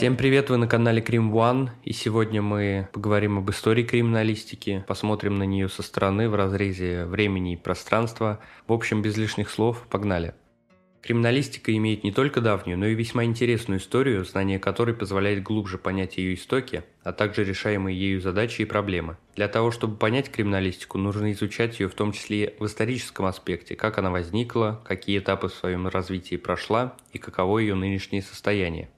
Всем привет, вы на канале Крим One, и сегодня мы поговорим об истории криминалистики, посмотрим на нее со стороны в разрезе времени и пространства. В общем, без лишних слов, погнали. Криминалистика имеет не только давнюю, но и весьма интересную историю, знание которой позволяет глубже понять ее истоки, а также решаемые ею задачи и проблемы. Для того, чтобы понять криминалистику, нужно изучать ее в том числе в историческом аспекте, как она возникла, какие этапы в своем развитии прошла и каково ее нынешнее состояние.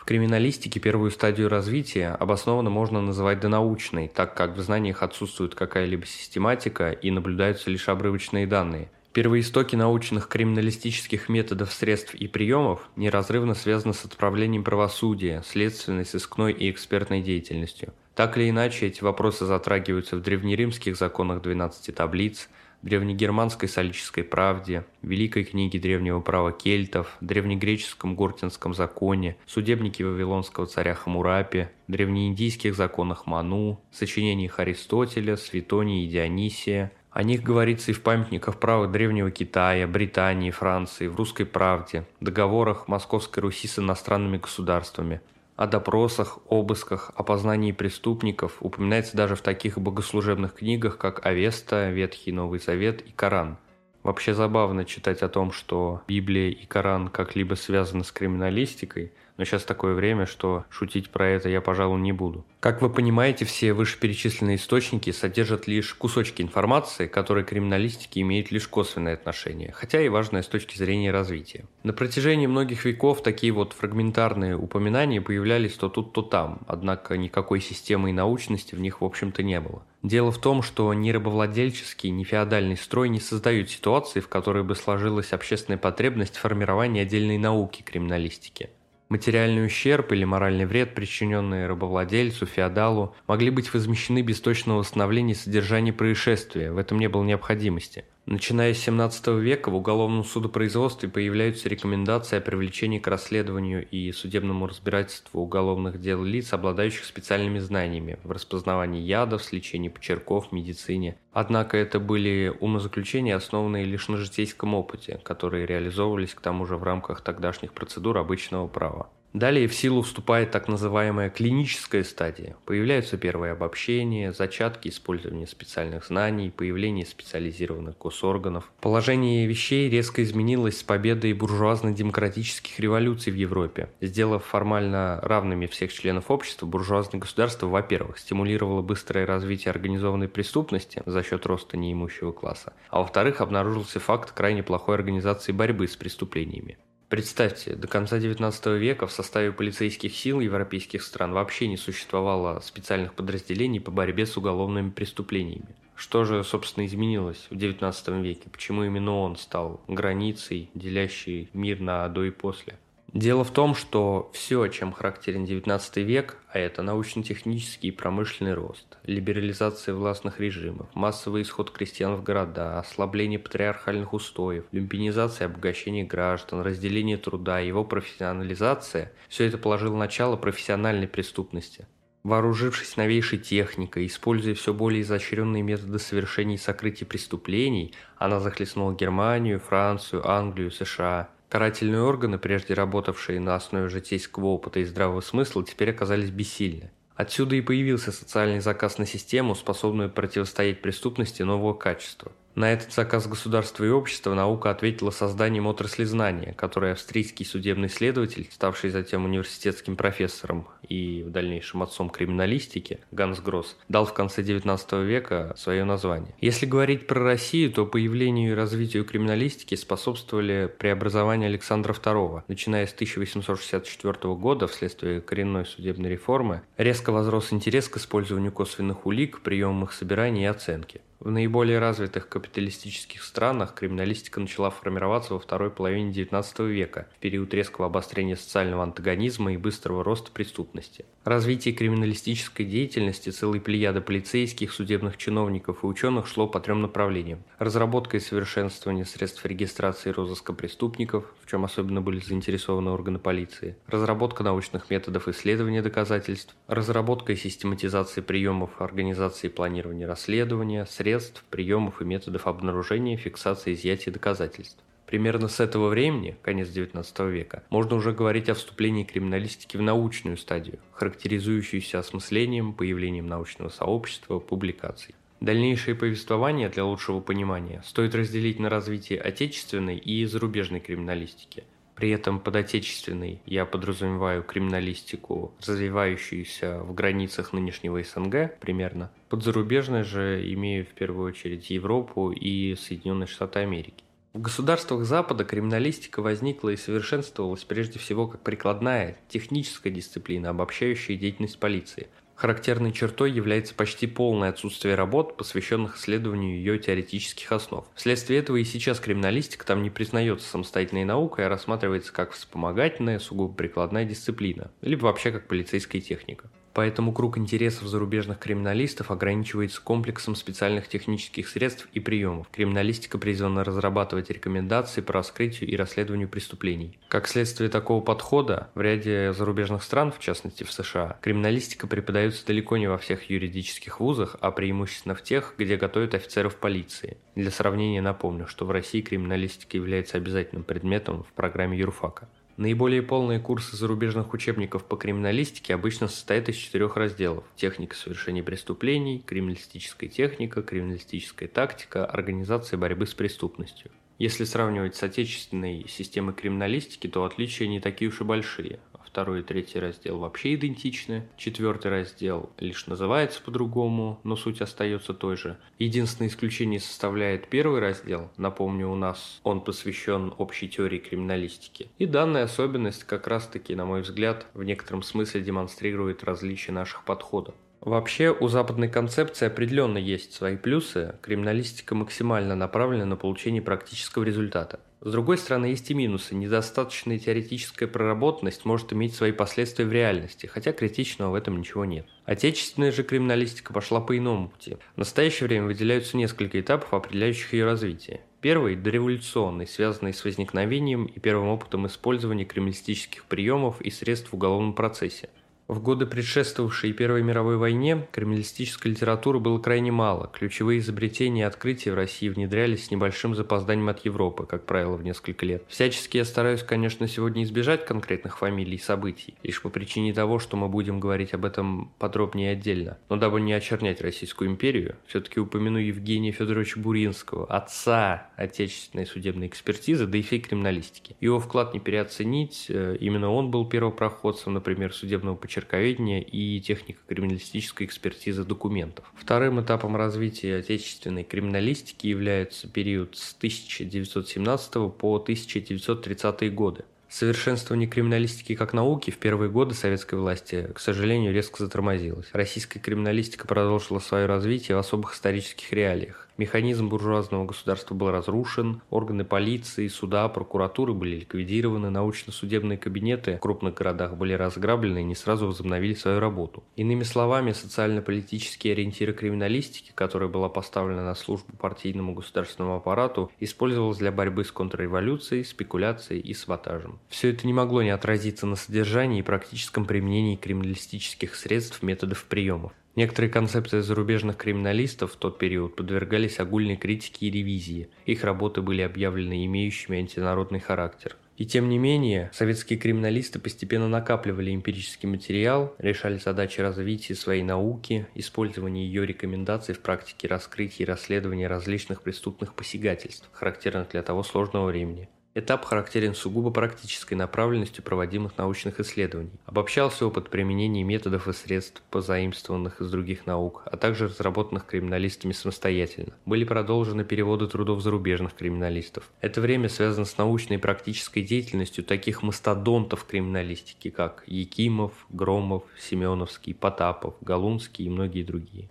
В криминалистике первую стадию развития обоснованно можно называть донаучной, так как в знаниях отсутствует какая-либо систематика и наблюдаются лишь обрывочные данные – Первоистоки научных криминалистических методов, средств и приемов неразрывно связаны с отправлением правосудия, следственной, сыскной и экспертной деятельностью. Так или иначе, эти вопросы затрагиваются в древнеримских законах 12 таблиц, древнегерманской солической правде, великой книге древнего права кельтов, древнегреческом Гортинском законе, судебнике вавилонского царя Хамурапи, древнеиндийских законах Ману, сочинениях Аристотеля, Светонии и Дионисия – о них говорится и в памятниках права Древнего Китая, Британии, Франции, в «Русской правде», договорах Московской Руси с иностранными государствами. О допросах, обысках, опознании преступников упоминается даже в таких богослужебных книгах, как Авеста, Ветхий Новый Завет и Коран. Вообще забавно читать о том, что Библия и Коран как-либо связаны с криминалистикой, но сейчас такое время, что шутить про это я, пожалуй, не буду. Как вы понимаете, все вышеперечисленные источники содержат лишь кусочки информации, которые к криминалистике имеют лишь косвенное отношение, хотя и важное с точки зрения развития. На протяжении многих веков такие вот фрагментарные упоминания появлялись то тут, то там, однако никакой системы и научности в них в общем-то не было. Дело в том, что ни рабовладельческий, ни феодальный строй не создают ситуации, в которой бы сложилась общественная потребность в формировании отдельной науки криминалистики. Материальный ущерб или моральный вред, причиненный рабовладельцу, феодалу, могли быть возмещены без точного восстановления содержания происшествия, в этом не было необходимости. Начиная с 17 века в уголовном судопроизводстве появляются рекомендации о привлечении к расследованию и судебному разбирательству уголовных дел лиц, обладающих специальными знаниями в распознавании ядов, лечении почерков, медицине. Однако это были умозаключения, основанные лишь на житейском опыте, которые реализовывались к тому же в рамках тогдашних процедур обычного права. Далее в силу вступает так называемая клиническая стадия. Появляются первые обобщения, зачатки использования специальных знаний, появление специализированных госорганов. Положение вещей резко изменилось с победой буржуазно-демократических революций в Европе, сделав формально равными всех членов общества, буржуазное государство, во-первых, стимулировало быстрое развитие организованной преступности за счет роста неимущего класса, а во-вторых, обнаружился факт крайне плохой организации борьбы с преступлениями. Представьте, до конца XIX века в составе полицейских сил европейских стран вообще не существовало специальных подразделений по борьбе с уголовными преступлениями. Что же, собственно, изменилось в XIX веке? Почему именно он стал границей, делящей мир на до и после? Дело в том, что все, чем характерен XIX век, а это научно-технический и промышленный рост, либерализация властных режимов, массовый исход крестьян в города, ослабление патриархальных устоев, люмпинизация и обогащение граждан, разделение труда, его профессионализация – все это положило начало профессиональной преступности. Вооружившись новейшей техникой, используя все более изощренные методы совершения и сокрытия преступлений, она захлестнула Германию, Францию, Англию, США – Карательные органы, прежде работавшие на основе житейского опыта и здравого смысла, теперь оказались бессильны. Отсюда и появился социальный заказ на систему, способную противостоять преступности нового качества. На этот заказ государства и общества наука ответила созданием отрасли знания, которой австрийский судебный следователь, ставший затем университетским профессором и в дальнейшем отцом криминалистики, Ганс Гросс, дал в конце XIX века свое название. Если говорить про Россию, то появлению и развитию криминалистики способствовали преобразования Александра II. Начиная с 1864 года, вследствие коренной судебной реформы, резко возрос интерес к использованию косвенных улик, приемам их собирания и оценки. В наиболее развитых капиталистических странах криминалистика начала формироваться во второй половине XIX века, в период резкого обострения социального антагонизма и быстрого роста преступности. Развитие криминалистической деятельности целой плеяды полицейских, судебных чиновников и ученых шло по трем направлениям. Разработка и совершенствование средств регистрации и розыска преступников, в чем особенно были заинтересованы органы полиции, разработка научных методов исследования доказательств, разработка и систематизация приемов организации и планирования расследования, средств, приемов и методов обнаружения, фиксации, изъятия доказательств. Примерно с этого времени, конец XIX века, можно уже говорить о вступлении криминалистики в научную стадию, характеризующуюся осмыслением, появлением научного сообщества, публикаций. Дальнейшее повествование для лучшего понимания стоит разделить на развитие отечественной и зарубежной криминалистики. При этом под отечественной я подразумеваю криминалистику, развивающуюся в границах нынешнего СНГ примерно. Под зарубежной же имею в первую очередь Европу и Соединенные Штаты Америки. В государствах Запада криминалистика возникла и совершенствовалась прежде всего как прикладная, техническая дисциплина, обобщающая деятельность полиции. Характерной чертой является почти полное отсутствие работ, посвященных исследованию ее теоретических основ. Вследствие этого и сейчас криминалистика там не признается самостоятельной наукой, а рассматривается как вспомогательная, сугубо прикладная дисциплина, либо вообще как полицейская техника. Поэтому круг интересов зарубежных криминалистов ограничивается комплексом специальных технических средств и приемов. Криминалистика призвана разрабатывать рекомендации по раскрытию и расследованию преступлений. Как следствие такого подхода, в ряде зарубежных стран, в частности в США, криминалистика преподается далеко не во всех юридических вузах, а преимущественно в тех, где готовят офицеров полиции. Для сравнения напомню, что в России криминалистика является обязательным предметом в программе юрфака. Наиболее полные курсы зарубежных учебников по криминалистике обычно состоят из четырех разделов. Техника совершения преступлений, криминалистическая техника, криминалистическая тактика, организация борьбы с преступностью. Если сравнивать с отечественной системой криминалистики, то отличия не такие уж и большие второй и третий раздел вообще идентичны. Четвертый раздел лишь называется по-другому, но суть остается той же. Единственное исключение составляет первый раздел. Напомню, у нас он посвящен общей теории криминалистики. И данная особенность как раз-таки, на мой взгляд, в некотором смысле демонстрирует различия наших подходов. Вообще, у западной концепции определенно есть свои плюсы. Криминалистика максимально направлена на получение практического результата. С другой стороны, есть и минусы. Недостаточная теоретическая проработанность может иметь свои последствия в реальности, хотя критичного в этом ничего нет. Отечественная же криминалистика пошла по иному пути. В настоящее время выделяются несколько этапов, определяющих ее развитие. Первый – дореволюционный, связанный с возникновением и первым опытом использования криминалистических приемов и средств в уголовном процессе – в годы предшествовавшей Первой мировой войне криминалистической литературы было крайне мало. Ключевые изобретения и открытия в России внедрялись с небольшим запозданием от Европы, как правило, в несколько лет. Всячески я стараюсь, конечно, сегодня избежать конкретных фамилий и событий, лишь по причине того, что мы будем говорить об этом подробнее отдельно. Но дабы не очернять Российскую империю, все-таки упомяну Евгения Федоровича Буринского, отца отечественной судебной экспертизы, да и всей криминалистики. Его вклад не переоценить, э, именно он был первопроходцем, например, судебного почерпания почерковедения и технико-криминалистической экспертизы документов. Вторым этапом развития отечественной криминалистики является период с 1917 по 1930 годы. Совершенствование криминалистики как науки в первые годы советской власти, к сожалению, резко затормозилось. Российская криминалистика продолжила свое развитие в особых исторических реалиях. Механизм буржуазного государства был разрушен, органы полиции, суда, прокуратуры были ликвидированы, научно-судебные кабинеты в крупных городах были разграблены и не сразу возобновили свою работу. Иными словами, социально-политические ориентиры криминалистики, которая была поставлена на службу партийному государственному аппарату, использовалась для борьбы с контрреволюцией, спекуляцией и саботажем. Все это не могло не отразиться на содержании и практическом применении криминалистических средств, методов, приемов. Некоторые концепции зарубежных криминалистов в тот период подвергались огульной критике и ревизии. Их работы были объявлены имеющими антинародный характер. И тем не менее, советские криминалисты постепенно накапливали эмпирический материал, решали задачи развития своей науки, использования ее рекомендаций в практике раскрытия и расследования различных преступных посягательств, характерных для того сложного времени. Этап характерен сугубо практической направленностью проводимых научных исследований. Обобщался опыт применения методов и средств, позаимствованных из других наук, а также разработанных криминалистами самостоятельно. Были продолжены переводы трудов зарубежных криминалистов. Это время связано с научной и практической деятельностью таких мастодонтов криминалистики, как Якимов, Громов, Семеновский, Потапов, Галунский и многие другие.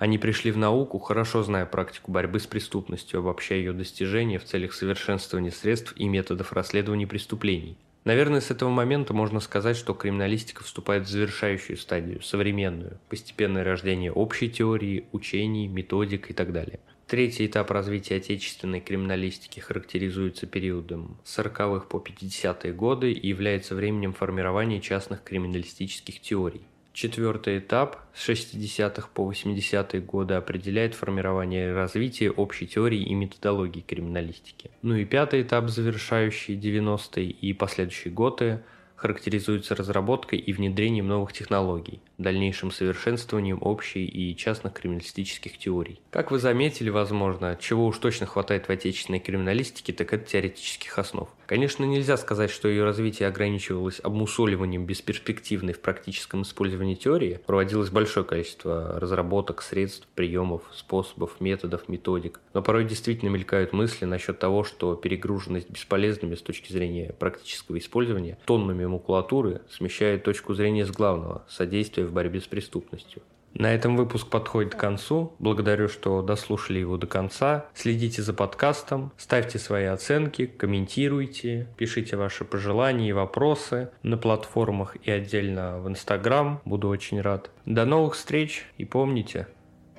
Они пришли в науку, хорошо зная практику борьбы с преступностью, обобщая ее достижения в целях совершенствования средств и методов расследования преступлений. Наверное, с этого момента можно сказать, что криминалистика вступает в завершающую стадию, современную, постепенное рождение общей теории, учений, методик и так далее. Третий этап развития отечественной криминалистики характеризуется периодом с 40-х по 50-е годы и является временем формирования частных криминалистических теорий. Четвертый этап с 60-х по 80-е годы определяет формирование и развитие общей теории и методологии криминалистики. Ну и пятый этап, завершающий 90-е и последующие годы, характеризуется разработкой и внедрением новых технологий, дальнейшим совершенствованием общей и частных криминалистических теорий. Как вы заметили, возможно, чего уж точно хватает в отечественной криминалистике, так это теоретических основ. Конечно, нельзя сказать, что ее развитие ограничивалось обмусоливанием бесперспективной в практическом использовании теории. Проводилось большое количество разработок, средств, приемов, способов, методов, методик. Но порой действительно мелькают мысли насчет того, что перегруженность бесполезными с точки зрения практического использования тоннами макулатуры смещает точку зрения с главного – содействия в борьбе с преступностью. На этом выпуск подходит к концу. Благодарю, что дослушали его до конца. Следите за подкастом, ставьте свои оценки, комментируйте, пишите ваши пожелания и вопросы на платформах и отдельно в Инстаграм. Буду очень рад. До новых встреч и помните,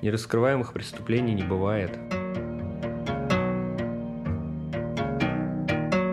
нераскрываемых преступлений не бывает.